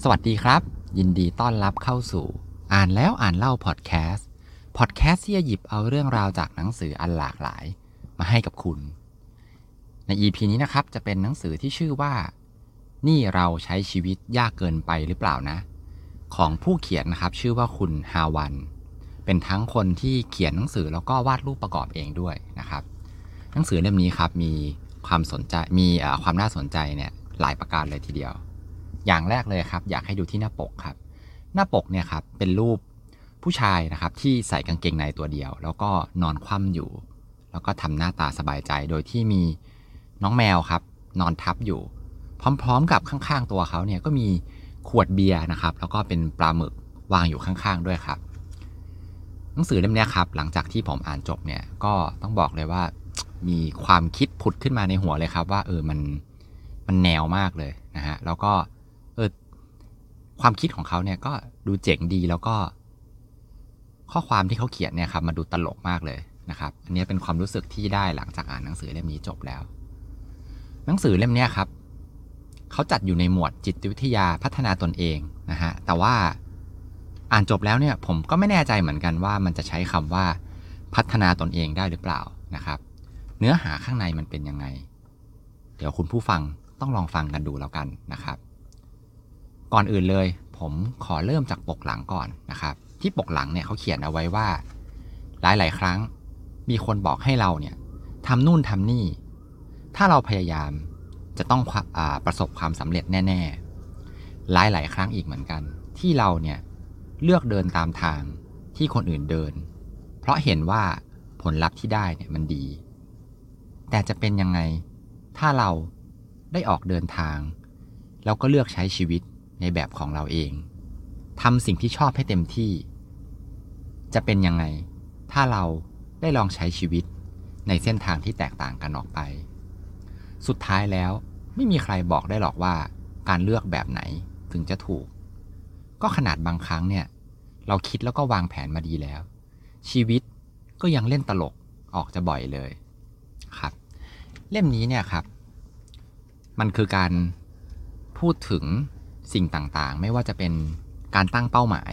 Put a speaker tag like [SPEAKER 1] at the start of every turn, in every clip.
[SPEAKER 1] สวัสดีครับ ยินดีต้อนรับเข้าสู่ อ่านแล้วอ่านเล่าพอดแคสต์พอดแคสต์ที่จะหยิบเอาเรื่องราวจากหนังสืออันหลากหลาย มาให้กับคุณ ใน EP นี้นะครับจะเป็นหนังสือที่ชื่อว่า นี่เราใช้ชีวิตยากเกินไปหรือเปล่านะ ของผู้เขียนนะครับชื่อว่าคุณฮาวัน เป็นทั้งคนที่เขียนหนังสือแล้วก็วาดรูปประกอบเองด้วยนะครับ หนังสือเล่มนี้ครับมีความสนใจมีความน่าสนใจเนี่ยหลายประการเลยทีเดียว อย่างแรกเลยครับ อยากให้ดูที่หน้าปกครับ หน้าปกเนี่ยครับเป็นรูปผู้ชายนะครับที่ใส่กางเกงในตัวเดียว แล้วก็นอนคว่ำอยู่ แล้วก็ทำหน้าตาสบายใจโดยที่มีน้องแมวครับ นอนทับอยู่ พร้อมๆกับข้างๆตัวเขาเนี่ยก็มีขวดเบียร์นะครับ แล้วก็เป็นปลาหมึกวางอยู่ข้างๆด้วยครับ หนังสือเล่มนี้ครับ หลังจากที่ผมอ่านจบเนี่ยก็ต้องบอกเลยว่ามีความคิดผุดขึ้นมาในหัวเลยครับ ว่าเออมันมันแนวมากเลยนะฮะแล้วก็ ความคิดของเขาเนี่ยก็ดูเจ๋งดีแล้วก็ ข้อความที่เขาเขียนเนี่ยครับมาดูตลกมากเลยนะครับ อันนี้เป็นความรู้สึกที่ได้หลังจากอ่านหนังสือเล่มนี้จบแล้ว หนังสือเล่มนี้ครับเขาจัดอยู่ในหมวดจิตวิทยาพัฒนาตนเองนะฮะแต่ว่าอ่านจบแล้วเนี่ยผมก็ไม่แน่ใจเหมือนกันว่ามันจะใช้คำว่าพัฒนาตนเองได้หรือเปล่านะครับ เนื้อหาข้างในมันเป็นยังไง เดี๋ยวคุณผู้ฟังต้องลองฟังกันดูแล้วกันนะครับ ก่อนอื่นเลย ผมขอเริ่มจากปกหลังก่อนนะครับ ที่ปกหลังเนี่ยเขาเขียนเอาไว้ว่า หลายๆ ครั้งมีคนบอกให้เราเนี่ยทำนู่นทำนี่ ถ้าเราพยายามจะต้องอประสบความสำเร็จแน่ ๆ หลายๆ ครั้งอีกเหมือนกัน ที่เราเนี่ยเลือกเดินตามทางที่คนอื่นเดิน เพราะเห็นว่าผลลัพธ์ที่ได้เนี่ยมันดี แต่จะเป็นยังไงถ้าเราได้ออกเดินทางแล้วก็เลือกใช้ชีวิต ในแบบของเราเองทำสิ่งที่ชอบให้เต็มที่ จะเป็นยังไง ถ้าเราได้ลองใช้ชีวิตในเส้นทางที่แตกต่างกันออกไป สุดท้ายแล้วไม่มีใครบอกได้หรอกว่าการเลือกแบบไหนถึงจะถูก ก็ขนาดบางครั้งเนี่ย เราคิดแล้วก็วางแผนมาดีแล้ว ชีวิตก็ยังเล่นตลกออกจะบ่อยเลยครับ เล่มนี้เนี่ยครับ มันคือการพูดถึง สิ่งต่างๆ ไม่ว่าจะเป็นการตั้งเป้าหมาย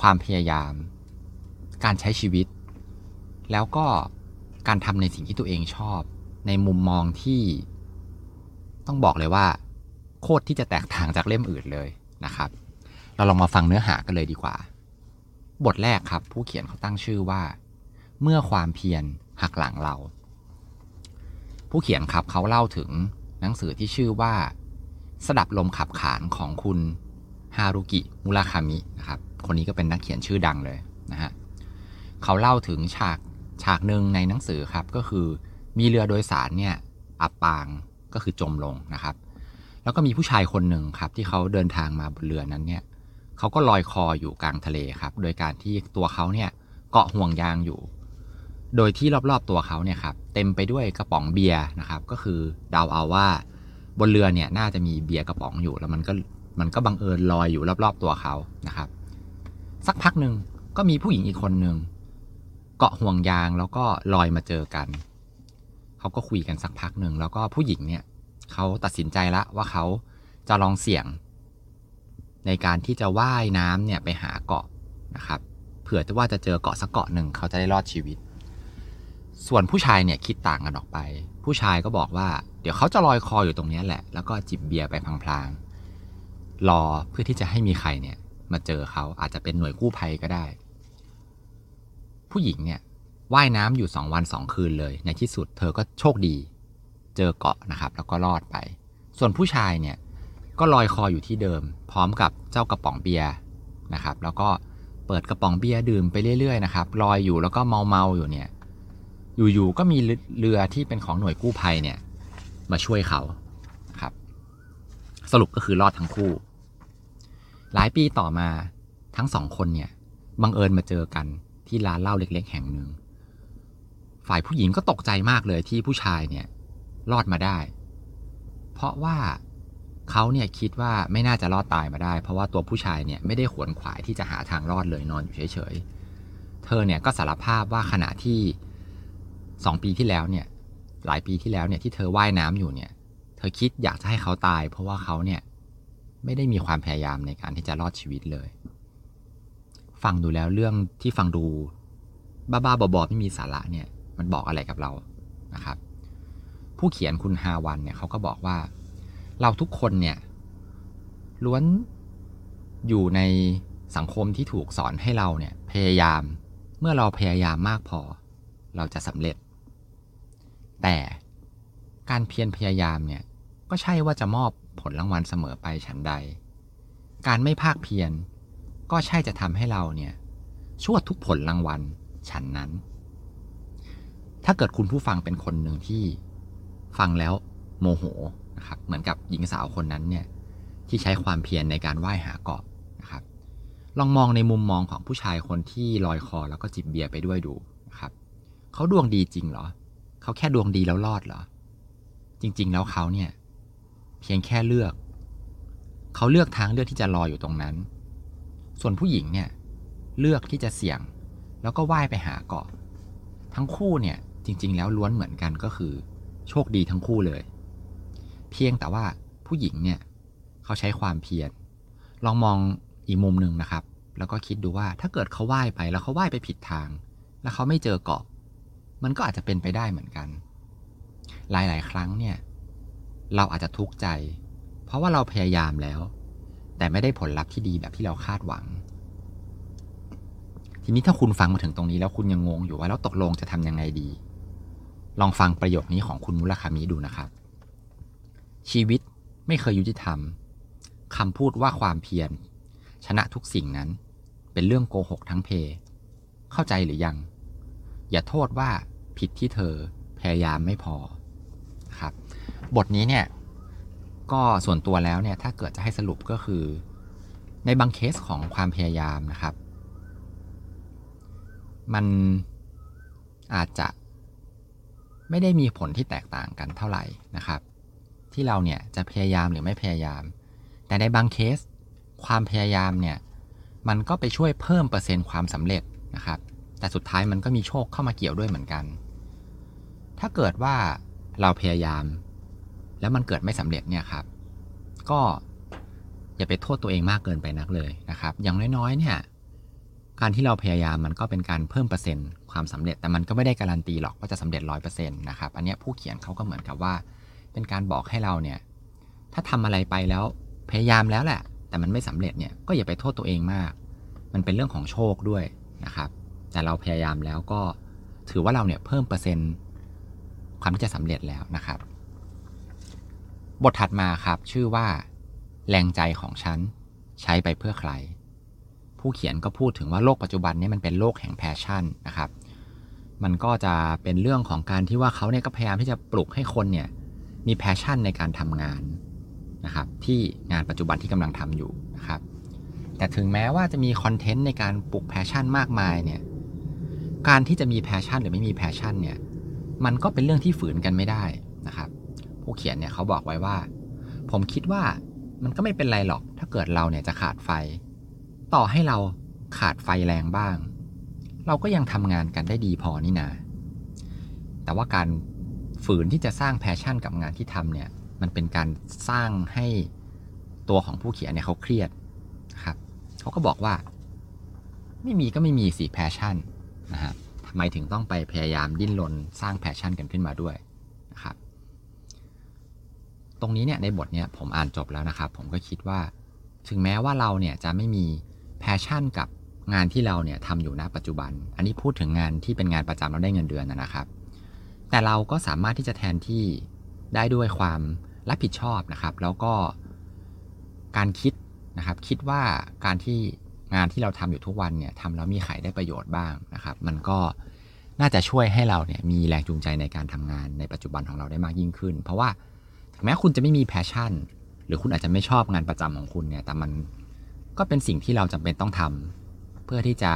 [SPEAKER 1] ความพยายาม การใช้ชีวิต แล้วก็การทำในสิ่งที่ตัวเองชอบ ในมุมมองที่ ต้องบอกเลยว่า โคตรที่จะแตกต่างจากเล่มอื่นเลยนะครับ เราลองมาฟังเนื้อหากันเลยดีกว่า บทแรกครับ ผู้เขียนเขาตั้งชื่อว่า เมื่อความเพียรหักหลังเรา ผู้เขียนครับเขาเล่าถึงหนังสือที่ชื่อว่า สดับลมขับขานของคุณฮารุกิมุราคามินะครับ คนนี้ก็เป็นนักเขียนชื่อดังเลยนะฮะ เขาเล่าถึงฉากฉากหนึ่งในหนังสือครับ ก็คือมีเรือโดยสารเนี่ยอับปางก็คือจมลงนะครับ แล้วก็มีผู้ชายคนหนึ่งครับ ที่เขาเดินทางมาบนเรือนั้นเนี่ยเขาก็ลอยคออยู่กลางทะเลครับ โดยการที่ตัวเขาเนี่ยเกาะห่วงยางอยู่ โดยที่รอบๆตัวเขาเนี่ยครับเต็มไปด้วยกระป๋องเบียร์นะครับ ก็คือดาเอาว่า บนเรือเนี่ยน่าจะมีเบียร์กระป๋องอยู่ แล้วมันก็มันก็บังเอิญลอยอยู่รอบๆตัวเขานะครับ สักพักหนึ่งก็มีผู้หญิงอีกคนหนึ่งเกาะห่วงยางแล้วก็ลอยมาเจอกัน เขาก็คุยกันสักพักหนึ่งแล้วก็ผู้หญิงเนี่ยเขาตัดสินใจละว่าเขาจะลองเสี่ยง ในการที่จะว่ายน้ำเนี่ยไปหาเกาะนะครับ เผื่อว่าจะเจอเกาะสักเกาะหนึ่งเขาจะได้รอดชีวิต ส่วนผู้ชายเนี่ยคิดต่างกันออกไป ผู้ชายก็บอกว่า เดี๋ยวเขาจะลอยคออยู่ตรงนี้แหละ แล้วก็จิบเบียร์ไปพลางๆ รอเพื่อที่จะให้มีใครเนี่ย มาเจอเขาอาจจะเป็นหน่วยกู้ภัยก็ได้ ผู้หญิงเนี่ยว่ายน้ำอยู่สองวันสองคืนเลย ในที่สุดเธอก็โชคดี เจอเกาะนะครับ แล้วก็รอดไป ส่วนผู้ชายเนี่ยก็ลอยคออยู่ที่เดิม พร้อมกับเจ้ากระป๋องเบียร์นะครับ แล้วก็เปิดกระป๋องเบียร์ดื่มไปเรื่อยๆนะครับลอยอยู่แล้วก็เมาๆอยู่เนี่ย อยู่ๆก็มีเรือที่เป็นของหน่วยกู้ภัยเนี่ย มาช่วยเขาครับ สรุปก็คือรอดทั้งคู่ หลายปีต่อมาทั้งสองคนเนี่ยบังเอิญมาเจอกันที่ร้านเหล้าเล็ก ๆ แห่งหนึ่ง ฝ่ายผู้หญิงก็ตกใจมากเลยที่ผู้ชายเนี่ย รอดมาได้ เพราะว่าเขาเนี่ยคิดว่าไม่น่าจะรอดตายมาได้ เพราะว่าตัวผู้ชายเนี่ยไม่ได้ขวนขวายที่จะหาทางรอดเลยนอนอยู่เฉยๆ เธอเนี่ยก็สารภาพว่าขณะที่ สองปีที่แล้วเนี่ย หลายปีที่แล้วเนี่ยที่เธอว่ายน้ำอยู่เนี่ย เธอคิดอยากจะให้เขาตาย เพราะว่าเขาเนี่ยไม่ได้มีความพยายามในการที่จะรอดชีวิตเลย ฟังดูแล้วเรื่องที่ฟังดูบ้าๆบอๆไม่มีสาระเนี่ย มันบอกอะไรกับเรานะครับ ผู้เขียนคุณฮาวันเนี่ยเขาก็บอกว่า เราทุกคนเนี่ย ล้วนอยู่ในสังคมที่ถูกสอนให้เราเนี่ย พยายามเมื่อเราพยายามมากพอ เราจะสำเร็จ แต่การเพียรพยายามเนี่ยก็ใช่ว่าจะมอบผลรางวัลเสมอไปฉันใด การไม่ภาคเพียรก็ใช่จะทำให้เราเนี่ยชวดทุกผลรางวัลฉันนั้น ถ้าเกิดคุณผู้ฟังเป็นคนหนึ่งที่ฟังแล้วโมโหนะครับเหมือนกับหญิงสาวคนนั้นเนี่ยที่ใช้ความเพียรในการว่ายหาเกาะนะครับ ลองมองในมุมมองของผู้ชายคนที่ลอยคอแล้วก็จิบเบียร์ไปด้วยดูนะครับเขาดวงดีจริงเหรอ เขาแค่ดวงดีแล้วรอดเหรอ จริง ๆ แล้วเขาเนี่ย เพียงแค่เลือก เขาเลือกทางเลือกที่จะรออยู่ตรงนั้น ส่วนผู้หญิงเนี่ย เลือกที่จะเสี่ยง แล้วก็ว่ายไปหาเกาะ ทั้งคู่เนี่ย จริง ๆ แล้วล้วนเหมือนกันก็คือ โชคดีทั้งคู่เลย เพียงแต่ว่าผู้หญิงเนี่ย เขาใช้ความเพียรลองมองอีกมุมหนึ่งนะครับ แล้วก็คิดดูว่าถ้าเกิดเขาว่ายไปแล้วเขาว่ายไปผิดทาง แล้วเขาไม่เจอเกาะ มันก็อาจจะเป็นไปได้เหมือนกัน หลายๆ ครั้งเนี่ย เราอาจจะทุกข์ใจ เพราะว่าเราพยายามแล้ว แต่ไม่ได้ผลลัพธ์ที่ดีแบบที่เราคาดหวัง ทีนี้ถ้าคุณฟังมาถึงตรงนี้แล้วคุณยังงงอยู่ว่าแล้วตกลงจะทำยังไงดี ลองฟังประโยคนี้ของคุณมุลคามิดูนะครับ ชีวิตไม่เคยยุติธรรมคำพูดว่าความเพียรชนะทุกสิ่งนั้น เป็นเรื่องโกหกทั้งเพ เข้าใจหรือยัง อย่าโทษว่า ผิดที่เธอพยายามไม่พอครับ บทนี้เนี่ยก็ส่วนตัวแล้วเนี่ยถ้าเกิดจะให้สรุปก็คือ ในบางเคสของความพยายามนะครับ มันอาจจะไม่ได้มีผลที่แตกต่างกันเท่าไหร่นะครับ ที่เราเนี่ยจะพยายามหรือไม่พยายาม แต่ในบางเคสความพยายามเนี่ยมันก็ไปช่วยเพิ่มเปอร์เซ็นต์ความสำเร็จนะครับ แต่สุดท้ายมันก็มีโชคเข้ามาเกี่ยวด้วยเหมือนกัน ถ้าเกิดว่าเราพยายาม แล้วมันเกิดไม่สำเร็จเนี่ยครับ ก็อย่าไปโทษตัวเองมากเกินไปนักเลยนะครับ อย่างน้อยๆ เนี่ย การที่เราพยายามมันก็เป็นการเพิ่มเปอร์เซ็นต์ความสำเร็จ แต่มันก็ไม่ได้การันตีหรอกว่าจะสำเร็จร้อยเปอร์เซ็นต์นะครับ อันนี้ผู้เขียนเขาก็เหมือนกับว่า เป็นการบอกให้เราเนี่ย ถ้าทำอะไรไปแล้วพยายามแล้วแหละ แต่มันไม่สำเร็จเนี่ย ก็อย่าไปโทษตัวเองมาก มันเป็นเรื่องของโชคด้วยนะครับ แต่เราพยายามแล้วก็ถือว่าเราเนี่ยเพิ่มเปอร์เซ็นต์ความที่จะสำเร็จแล้วนะครับ บทถัดมาครับชื่อว่า แรงใจของฉันใช้ไปเพื่อใคร ผู้เขียนก็พูดถึงว่าโลกปัจจุบันนี้มันเป็นโลกแห่ง passion นะครับ มันก็จะเป็นเรื่องของการที่ว่าเขาเนี่ยก็พยายามที่จะปลุกให้คนเนี่ยมี passion ในการทำงานนะครับที่งานปัจจุบันที่กำลังทำอยู่นะครับแต่ถึงแม้ว่าจะมี content ในการปลุก passion มากมายเนี่ย การที่จะมี passion หรือไม่มี passion เนี่ย มันก็เป็นเรื่องที่ฝืนกันไม่ได้นะครับ ผู้เขียนเนี่ยเขาบอกไว้ว่า ผมคิดว่ามันก็ไม่เป็นไรหรอก ถ้าเกิดเราเนี่ยจะขาดไฟ ต่อให้เราขาดไฟแรงบ้าง เราก็ยังทำงานกันได้ดีพอนี่นา แต่ว่าการฝืนที่จะสร้าง passion กับงานที่ทำเนี่ย มันเป็นการสร้างให้ตัวของผู้เขียนเนี่ยเขาเครียดนะครับ เขาก็บอกว่า ไม่มีก็ไม่มีสิ passion นะฮะทำไมถึงต้องไปพยายามดิ้นรนสร้าง passion กันขึ้นมาด้วยนะครับ ตรงนี้เนี่ยในบทเนี้ยผมอ่านจบแล้วนะครับ ผมก็คิดว่า ถึงแม้ว่าเราเนี่ยจะไม่มี passion กับงานที่เราเนี่ยทำอยู่ณปัจจุบัน อันนี้พูดถึงงานที่เป็นงานประจำเราได้เงินเดือนนะครับ แต่เราก็สามารถที่จะแทนที่ได้ด้วยความรับผิดชอบนะครับ แล้วก็การคิดนะครับ คิดว่าการที่ งานที่เราทำอยู่ทุกวันเนี่ยทำแล้วมีใครได้ประโยชน์บ้างนะครับ มันก็น่าจะช่วยให้เราเนี่ยมีแรงจูงใจในการทำงานในปัจจุบันของเราได้มากยิ่งขึ้น เพราะว่าถึงแม้คุณจะไม่มีแพชชั่น หรือคุณอาจจะไม่ชอบงานประจำของคุณเนี่ย แต่มันก็เป็นสิ่งที่เราจำเป็นต้องทำเพื่อที่จะ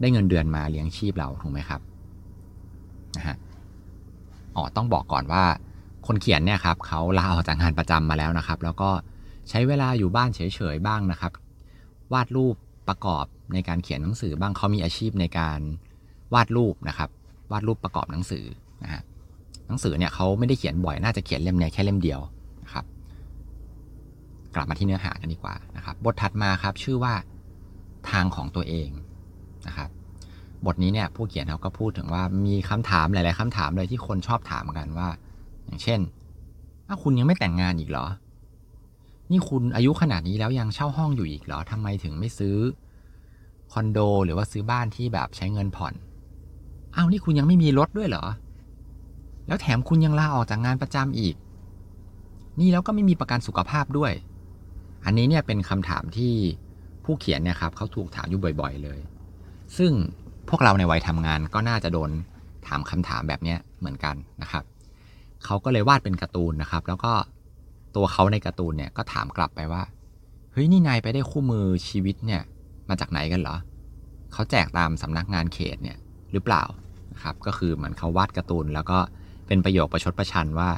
[SPEAKER 1] ได้เงินเดือนมาเลี้ยงชีพเราถูกไหมครับนะฮะอ๋อต้องบอกก่อนว่าคนเขียนเนี่ยครับเขาลาออกจากงานประจำมาแล้วนะครับ แล้วก็ใช้เวลาอยู่บ้านเฉยๆบ้างนะครับ วาดรูป ประกอบในการเขียนหนังสือบ้างเขามีอาชีพในการวาดรูปนะครับ วาดรูปประกอบหนังสือนะฮะหนังสือเนี่ยเขาไม่ได้เขียนบ่อยน่าจะเขียนเล่มเนี่ยแค่เล่มเดียวนะครับ กลับมาที่เนื้อหากันดีกว่านะครับ บทถัดมาครับชื่อว่าทางของตัวเองนะครับบทนี้เนี่ยผู้เขียนเขาก็พูดถึงว่ามีคำถามหลาย ๆคำถามเลยที่คนชอบถามกันว่า อย่างเช่นอ้าคุณยังไม่แต่งงานอีกเหรอ นี่คุณอายุขนาดนี้แล้วยังเช่าห้องอยู่อีกเหรอทำไมถึงไม่ซื้อคอนโดหรือว่าซื้อบ้านที่แบบใช้เงินผ่อน อ้าวนี่คุณยังไม่มีรถด้วยเหรอ แล้วแถมคุณยังลาออกจากงานประจำอีก นี่แล้วก็ไม่มีประกันสุขภาพด้วย อันนี้เนี่ยเป็นคำถามที่ผู้เขียนเนี่ยครับเขาถูกถามอยู่บ่อย ๆ เลย ซึ่งพวกเราในวัยทำงานก็น่าจะโดนถามคำถามแบบนี้เหมือนกันนะครับ เขาก็เลยวาดเป็นการ์ตูนนะครับ แล้วก็ ตัวเขาในการ์ตูนเนี่ยก็ถามกลับไปว่า เฮ้ยนี่นายไปได้คู่มือชีวิตเนี่ยมาจากไหนกันเหรอเขาแจกตามสำนักงานเขตเนี่ยหรือเปล่านะครับก็คือเหมือนเขาวาดการ์ตูน แล้วก็เป็นประโยคประชดประชันว่า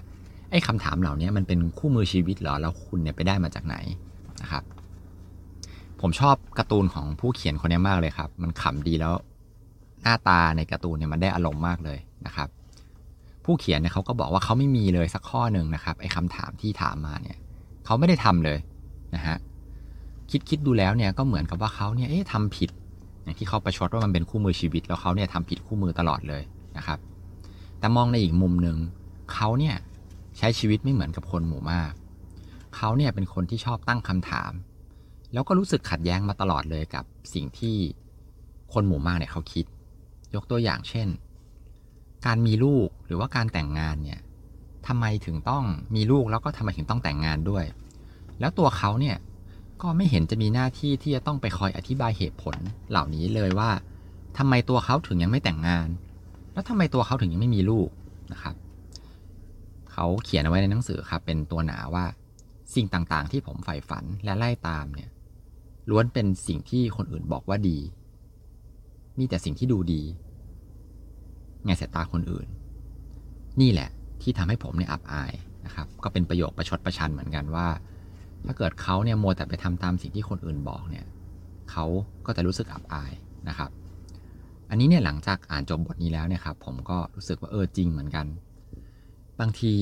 [SPEAKER 1] ไอ้คำถามเหล่านี้มันเป็นคู่มือชีวิตเหรอแล้วคุณเนี่ยไปได้มาจากไหนนะครับ ผมชอบการ์ตูนของผู้เขียนคนนี้มากเลยครับ มันขำดีแล้วหน้าตาในการ์ตูนเนี่ยมันได้อารมณ์มากเลยนะครับ ผู้เขียนเนี่ยเขาก็บอกว่าเขาไม่มีเลยสักข้อหนึ่งนะครับไอ้คำถามที่ถามมาเนี่ยเขาไม่ได้ทำเลยนะฮะคิดคิดดูแล้วเนี่ยก็เหมือนกับว่าเขาเนี่ยเอ๊ะทำผิดอย่างที่เขาประชดว่ามันเป็นคู่มือชีวิต แล้วเขาเนี่ยทำผิดคู่มือตลอดเลยนะครับ แต่มองในอีกมุมหนึ่งเขาเนี่ยใช้ชีวิตไม่เหมือนกับคนหมู่มากเขาเนี่ยเป็นคนที่ชอบตั้งคำถาม แล้วก็รู้สึกขัดแย้งมาตลอดเลยกับสิ่งที่คนหมู่มากเนี่ยเขาคิด ยกตัวอย่างเช่น การมีลูกหรือว่าการแต่งงานเนี่ยทำไมถึงต้องมีลูกแล้วก็ทำไมถึงต้องแต่งงานด้วย แล้วตัวเขาเนี่ยก็ไม่เห็นจะมีหน้าที่ที่จะต้องไปคอยอธิบายเหตุผลเหล่านี้เลยว่าทำไมตัวเขาถึงยังไม่แต่งงาน แล้วทำไมตัวเขาถึงยังไม่มีลูกนะครับ เขาเขียนเอาไว้ในหนังสือครับ เป็นตัวหนาว่าสิ่งต่างๆ ที่ผมใฝ่ฝันและไล่ตามเนี่ยล้วนเป็นสิ่งที่คนอื่นบอกว่าดี มีแต่สิ่งที่ดูดี ในสายตาคนอื่น นี่แหละที่ทำให้ผมเนี่ยอับอายนะครับ ก็เป็นประโยคประชดประชันเหมือนกันว่า ถ้าเกิดเขาเนี่ยโมวแต่ไปทำตามสิ่งที่คนอื่นบอกเนี่ยเขาก็จะรู้สึกอับอายนะครับ อันนี้เนี่ยหลังจากอ่านจบบทนี้แล้วเนี่ยครับผมก็รู้สึกว่าเออจริงเหมือนกัน บางที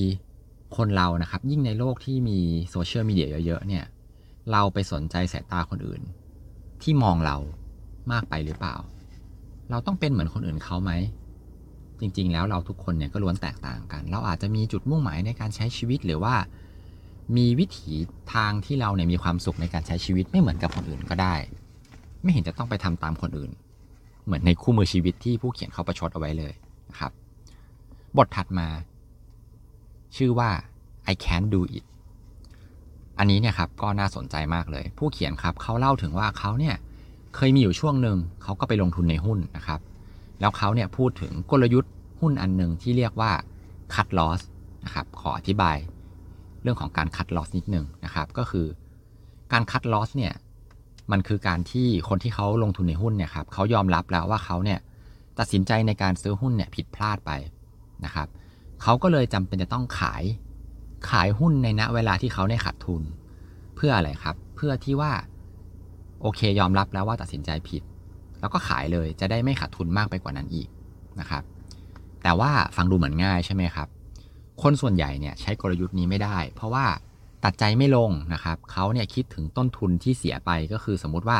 [SPEAKER 1] คนเรานะครับ ยิ่งในโลกที่มีโซเชียลมีเดียเยอะๆเนี่ย เราไปสนใจสายตาคนอื่น ที่มองเรามากไปหรือเปล่า เราต้องเป็นเหมือนคนอื่นเขาไหม จริง ๆ แล้วเราทุกคนเนี่ยก็ล้วนแตกต่างกัน เราอาจจะมีจุดมุ่งหมายในการใช้ชีวิตหรือว่า มีวิถีทางที่เราเนี่ยมีความสุขในการใช้ชีวิตไม่เหมือนกับคนอื่นก็ได้ ไม่เห็นจะต้องไปทำตามคนอื่น เหมือนในคู่มือชีวิตที่ผู้เขียนเขาประชดเอาไว้เลยนะครับ บทถัดมา ชื่อว่า I can't do it อันนี้เนี่ยครับก็น่าสนใจมากเลย ผู้เขียนครับเขาเล่าถึงว่าเขาเนี่ยเคยมีอยู่ช่วงหนึ่งเขาก็ไปลงทุนในหุ้นนะครับ แล้วเขาเนี่ยพูดถึงกลยุทธ์หุ้นอันหนึ่งที่เรียกว่า cut loss นะครับ ขออธิบายเรื่องของการ cut loss นิดหนึ่งนะครับ ก็คือการ cut loss เนี่ย มันคือการที่คนที่เขาลงทุนในหุ้นเนี่ยครับเขายอมรับแล้วว่าเขาเนี่ยตัดสินใจในการซื้อหุ้นเนี่ยผิดพลาดไปนะครับ เขาก็เลยจำเป็นจะต้องขายขายหุ้นในณเวลาที่เขาได้ขาดทุน เพื่ออะไรครับ เพื่อที่ว่าโอเคยอมรับแล้วว่าตัดสินใจผิด แล้วก็ขายเลยจะได้ไม่ขาดทุนมากไปกว่านั้นอีกนะครับ แต่ว่าฟังดูเหมือนง่ายใช่ไหมครับ คนส่วนใหญ่เนี่ยใช้กลยุทธ์นี้ไม่ได้ เพราะว่าตัดใจไม่ลงนะครับเขาเนี่ยคิดถึงต้นทุนที่เสียไปก็คือสมมุติว่า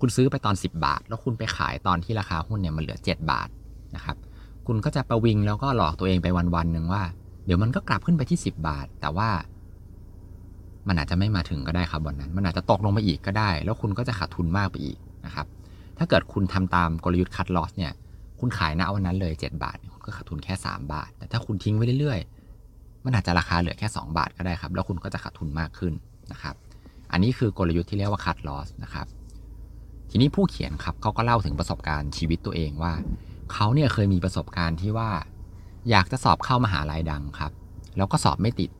[SPEAKER 1] คุณซื้อไปตอน 10 บาท แล้วคุณไปขายตอนที่ราคาหุ้นเนี่ยมันเหลือ 7 บาทนะครับ คุณก็จะประวิงแล้วก็หลอกตัวเองไปวันๆหนึ่งว่า เดี๋ยวมันก็กลับขึ้นไปที่ 10 บาท แต่ว่า มันอาจจะไม่มาถึงก็ได้ครับวันนั้น มันอาจจะตกลงไปอีกก็ได้ แล้วคุณก็จะขาดทุนมากไปอีกนะครับ ถ้าเกิดคุณทำตามกลยุทธ์คัดลอสเนี่ยคุณขายณวันนั้นเลย 7 บาทคุณก็ขาดทุนแค่ 3 บาท แต่ถ้าคุณทิ้งไว้เรื่อยๆ มันอาจจะราคาเหลือแค่ 2 บาทก็ได้ครับ แล้วคุณก็จะขาดทุนมากขึ้นนะครับ อันนี้คือกลยุทธ์ที่เรียกว่าคัดลอสนะครับ ทีนี้ผู้เขียนครับเขาก็เล่าถึงประสบการณ์ชีวิตตัวเองว่า เขาเนี่ยเคยมีประสบการณ์ที่ว่า อยากจะสอบเข้ามหาลัยดังครับ แล้วก็สอบไม่ติด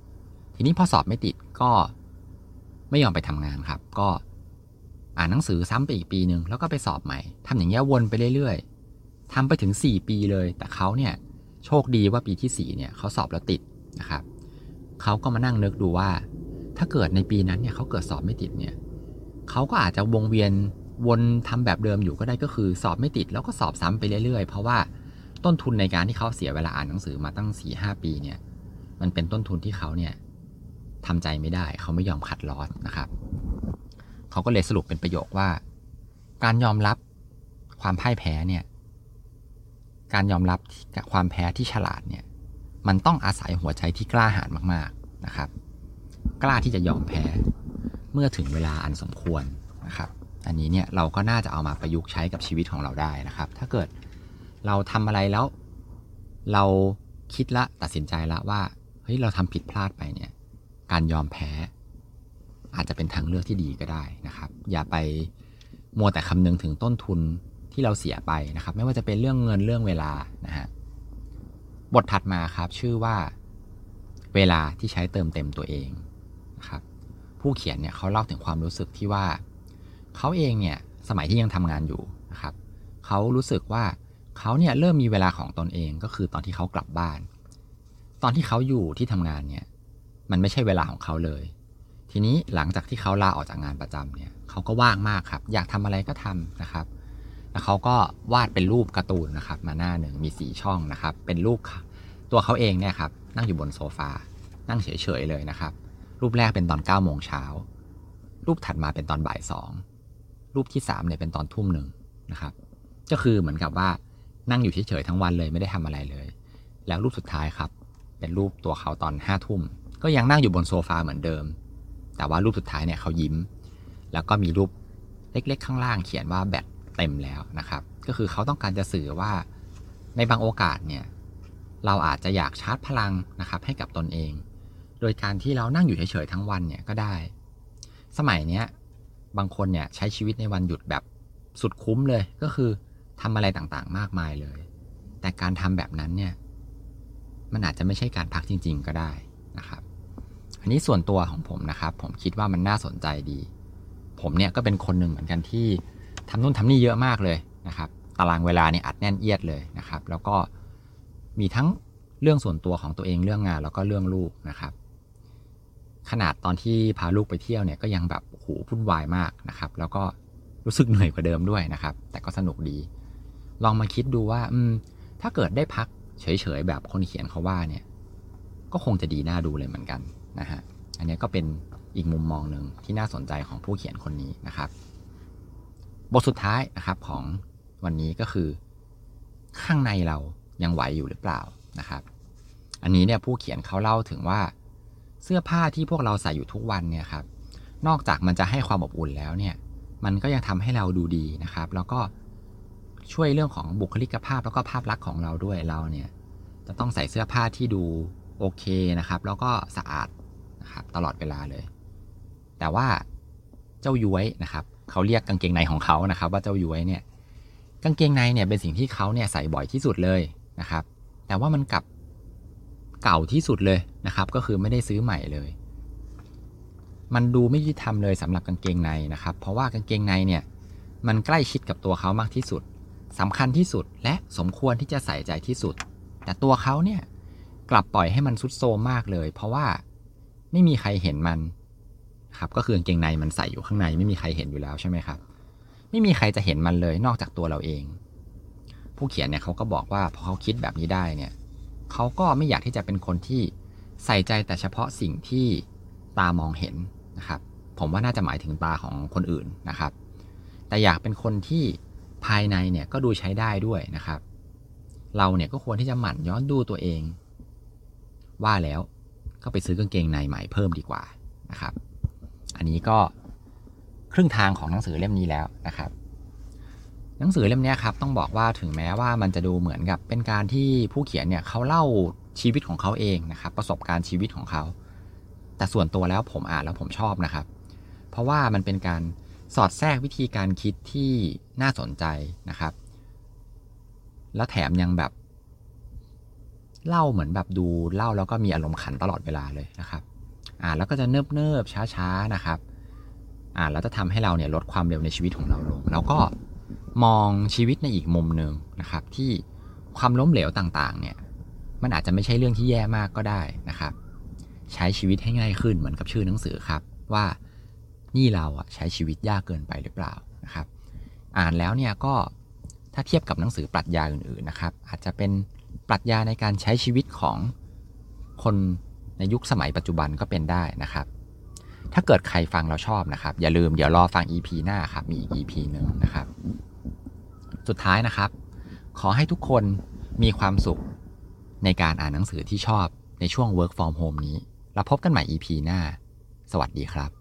[SPEAKER 1] ทีนี้พอสอบไม่ติดก็ไม่ยอมไปทำงานครับ ก็ อ่านหนังสือซ้ำไปอีกปีหนึ่งแล้วก็ไปสอบใหม่ทำอย่างเงี้ยวนไปเรื่อยๆทำไปถึง 4 ปีเลย แต่เขาเนี่ยโชคดีว่าปีที่4เนี่ยเขาสอบแล้วติดนะครับเขาก็มานั่งนึกดูว่า ถ้าเกิดในปีนั้นเนี่ยเขาเกิดสอบไม่ติดเนี่ยเขาก็อาจจะวงเวียนวนทำแบบเดิมอยู่ก็ได้ก็คือสอบไม่ติด แล้วก็สอบซ้ำไปเรื่อยๆ เพราะว่าต้นทุนในการที่เขาเสียเวลาอ่านหนังสือมาตั้ง4ีหปีเนี่ย มันเป็นต้นทุนที่เขาเนี่ยทำใจไม่ได้เขาไม่ยอมขัดลอสนะครับ เขาก็เลยสรุปเป็นประโยคว่า การยอมรับความพ่ายแพ้เนี่ยการยอมรับความแพ้ที่ฉลาดเนี่ยมันต้องอาศัยหัวใจที่กล้าหาญมากๆนะครับ กล้าที่จะยอมแพ้เมื่อถึงเวลาอันสมควรนะครับ อันนี้เนี่ยเราก็น่าจะเอามาประยุกต์ใช้กับชีวิตของเราได้นะครับ ถ้าเกิดเราทำอะไรแล้ว เราคิดละตัดสินใจละว่าเฮ้ยเราทำผิดพลาดไปเนี่ยการยอมแพ้ อาจจะเป็นทางเลือกที่ดีก็ได้นะครับ อย่าไปมัวแต่คำนึงถึงต้นทุนที่เราเสียไปนะครับ ไม่ว่าจะเป็นเรื่องเงินเรื่องเวลานะฮะบทถัดมาครับชื่อว่าเวลาที่ใช้เติมเต็มตัวเองนะครับผู้เขียนเนี่ยเขาเล่าถึงความรู้สึกที่ว่าเขาเองเนี่ยสมัยที่ยังทำงานอยู่นะครับเขารู้สึกว่าเขาเนี่ยเริ่มมีเวลาของตนเองก็คือตอนที่เขากลับบ้าน ตอนที่เขาอยู่ที่ทำงานเนี่ยมันไม่ใช่เวลาของเขาเลย ทีนี้หลังจากที่เขาลาออกจากงานประจำเนี่ยเขาก็ว่างมากครับ อยากทำอะไรก็ทำนะครับ แล้วเขาก็วาดเป็นรูปการ์ตูนนะครับ มาหน้าหนึ่งมีสีช่องนะครับ เป็นรูปตัวเขาเองเนี่ยครับนั่งอยู่บนโซฟา นั่งเฉยๆเลยนะครับ รูปแรกเป็นตอน9ก้าโมงเช้า รูปถัดมาเป็นตอนบ่ายสอง รูปที่3เนี่ยเป็นตอนทุ่มหนึ่งนะครับ ก็คือเหมือนกับว่านั่งอยู่เฉยๆทั้งวันเลยไม่ได้ทำอะไรเลย แล้วรูปสุดท้ายครับ เป็นรูปตัวเขาตอนห้าทุ่ม ก็ยังนั่งอยู่บนโซฟาเหมือนเดิม แต่ว่ารูปสุดท้ายเนี่ยเขายิ้ม แล้วก็มีรูปเล็กๆ ข้างล่างเขียนว่าแบตเต็มแล้วนะครับ ก็คือเขาต้องการจะสื่อว่าในบางโอกาสเนี่ยเราอาจจะอยากชาร์จพลังนะครับให้กับตนเอง โดยการที่เรานั่งอยู่เฉยๆทั้งวันเนี่ยก็ได้ สมัยเนี้ยบางคนเนี่ยใช้ชีวิตในวันหยุดแบบสุดคุ้มเลยก็คือทำอะไรต่างๆ มากมายเลย แต่การทำแบบนั้นเนี่ยมันอาจจะไม่ใช่การพักจริง ๆ ก็ได้นะครับ อันนี้ส่วนตัวของผมนะครับ ผมคิดว่ามันน่าสนใจดี ผมเนี่ยก็เป็นคนหนึ่งเหมือนกันที่ทำนู่นทำนี่เยอะมากเลยนะครับ ตารางเวลาเนี่ยอัดแน่นเอียดเลยนะครับ แล้วก็มีทั้งเรื่องส่วนตัวของตัวเองเรื่องงานแล้วก็เรื่องลูกนะครับ ขนาดตอนที่พาลูกไปเที่ยวเนี่ยก็ยังแบบโหพุ่นวายมากนะครับ แล้วก็รู้สึกเหนื่อยกว่าเดิมด้วยนะครับ แต่ก็สนุกดี ลองมาคิดดูว่าอืมถ้าเกิดได้พักเฉยๆแบบคนเขียนเขาว่าเนี่ย ก็คงจะดีน่าดูเลยเหมือนกัน นะฮะอันนี้ก็เป็นอีกมุมมองหนึ่งที่น่าสนใจของผู้เขียนคนนี้นะครับ บทสุดท้ายนะครับของวันนี้ก็คือ ข้างในเรายังไหวอยู่หรือเปล่านะครับ อันนี้เนี่ยผู้เขียนเขาเล่าถึงว่าเสื้อผ้าที่พวกเราใส่อยู่ทุกวันเนี่ยครับ นอกจากมันจะให้ความอบอุ่นแล้วเนี่ย มันก็ยังทำให้เราดูดีนะครับ แล้วก็ช่วยเรื่องของบุคลิกภาพแล้วก็ภาพลักษณ์ของเราด้วยเราเนี่ย จะต้องใส่เสื้อผ้าที่ดูโอเคนะครับ แล้วก็สะอาด นะครับตลอดเวลาเลย แต่ว่าเจ้าย้วยนะครับเขาเรียกกางเกงในของเขานะครับ ว่าเจ้าย้วยเนี่ยกางเกงในเนี่ยเป็นสิ่งที่เขาเนี่ยใส่บ่อยที่สุดเลยนะครับ แต่ว่ามันกลับเก่าที่สุดเลยนะครับ ก็คือไม่ได้ซื้อใหม่เลย มันดูไม่ยุติธรรมเลยสำหรับกางเกงในนะครับ เพราะว่ากางเกงในเนี่ยมันใกล้ชิดกับตัวเขามากที่สุดสำคัญที่สุดและสมควรที่จะใส่ใจที่สุด แต่ตัวเขาเนี่ยกลับปล่อยให้มันซุดโซมมากเลย เพราะว่า ไม่มีใครเห็นมันครับก็คือกางเกงในมันใส่อยู่ข้างในไม่มีใครเห็นอยู่แล้วใช่ไหมครับ ไม่มีใครจะเห็นมันเลยนอกจากตัวเราเอง ผู้เขียนเนี่ยเขาก็บอกว่าพอเขาคิดแบบนี้ได้เนี่ยเขาก็ไม่อยากที่จะเป็นคนที่ใส่ใจแต่เฉพาะสิ่งที่ตามองเห็นนะครับ ผมว่าน่าจะหมายถึงตาของคนอื่นนะครับ แต่อยากเป็นคนที่ภายในเนี่ยก็ดูใช้ได้ด้วยนะครับ เราเนี่ยก็ควรที่จะหมั่นย้อนดูตัวเอง ว่าแล้ว ก็ไปซื้อกางเกงในใหม่เพิ่มดีกว่านะครับ อันนี้ก็ครึ่งทางของหนังสือเล่มนี้แล้วนะครับ หนังสือเล่มนี้ครับต้องบอกว่าถึงแม้ว่ามันจะดูเหมือนกับเป็นการที่ผู้เขียนเนี่ยเขาเล่าชีวิตของเขาเองนะครับ ประสบการณ์ชีวิตของเขา แต่ส่วนตัวแล้วผมอ่านแล้วผมชอบนะครับ เพราะว่ามันเป็นการสอดแทรกวิธีการคิดที่น่าสนใจนะครับ แล้วแถมยังแบบ เล่าเหมือนแบบดูเล่าแล้วก็มีอารมณ์ขันตลอดเวลาเลยนะครับอ่าแล้วก็จะเนิบเนิบช้าช้านะครับอ่าแล้วจะทำให้เราเนี่ยลดความเร็วในชีวิตของเราลง แล้วก็มองชีวิตในอีกมุมหนึ่งนะครับ ที่ความล้มเหลวต่างๆ เนี่ย มันอาจจะไม่ใช่เรื่องที่แย่มากก็ได้นะครับ ใช้ชีวิตให้ง่ายขึ้นเหมือนกับชื่อหนังสือครับ ว่านี่เราอะใช้ชีวิตยากเกินไปหรือเปล่านะครับ อ่านแล้วเนี่ยก็ถ้าเทียบกับหนังสือปรัชญาอื่นๆนะครับ อาจจะเป็น ปรัชญาในการใช้ชีวิตของคนในยุคสมัยปัจจุบันก็เป็นได้นะครับ ถ้าเกิดใครฟังเราชอบนะครับ อย่าลืมเดี๋ยวรอฟัง EP หน้าครับ มีอีก EP หนึ่งนะครับ สุดท้ายนะครับ ขอให้ทุกคนมีความสุขในการอ่านหนังสือที่ชอบในช่วง work from home นี้เราพบกันใหม่ EP หน้า สวัสดีครับ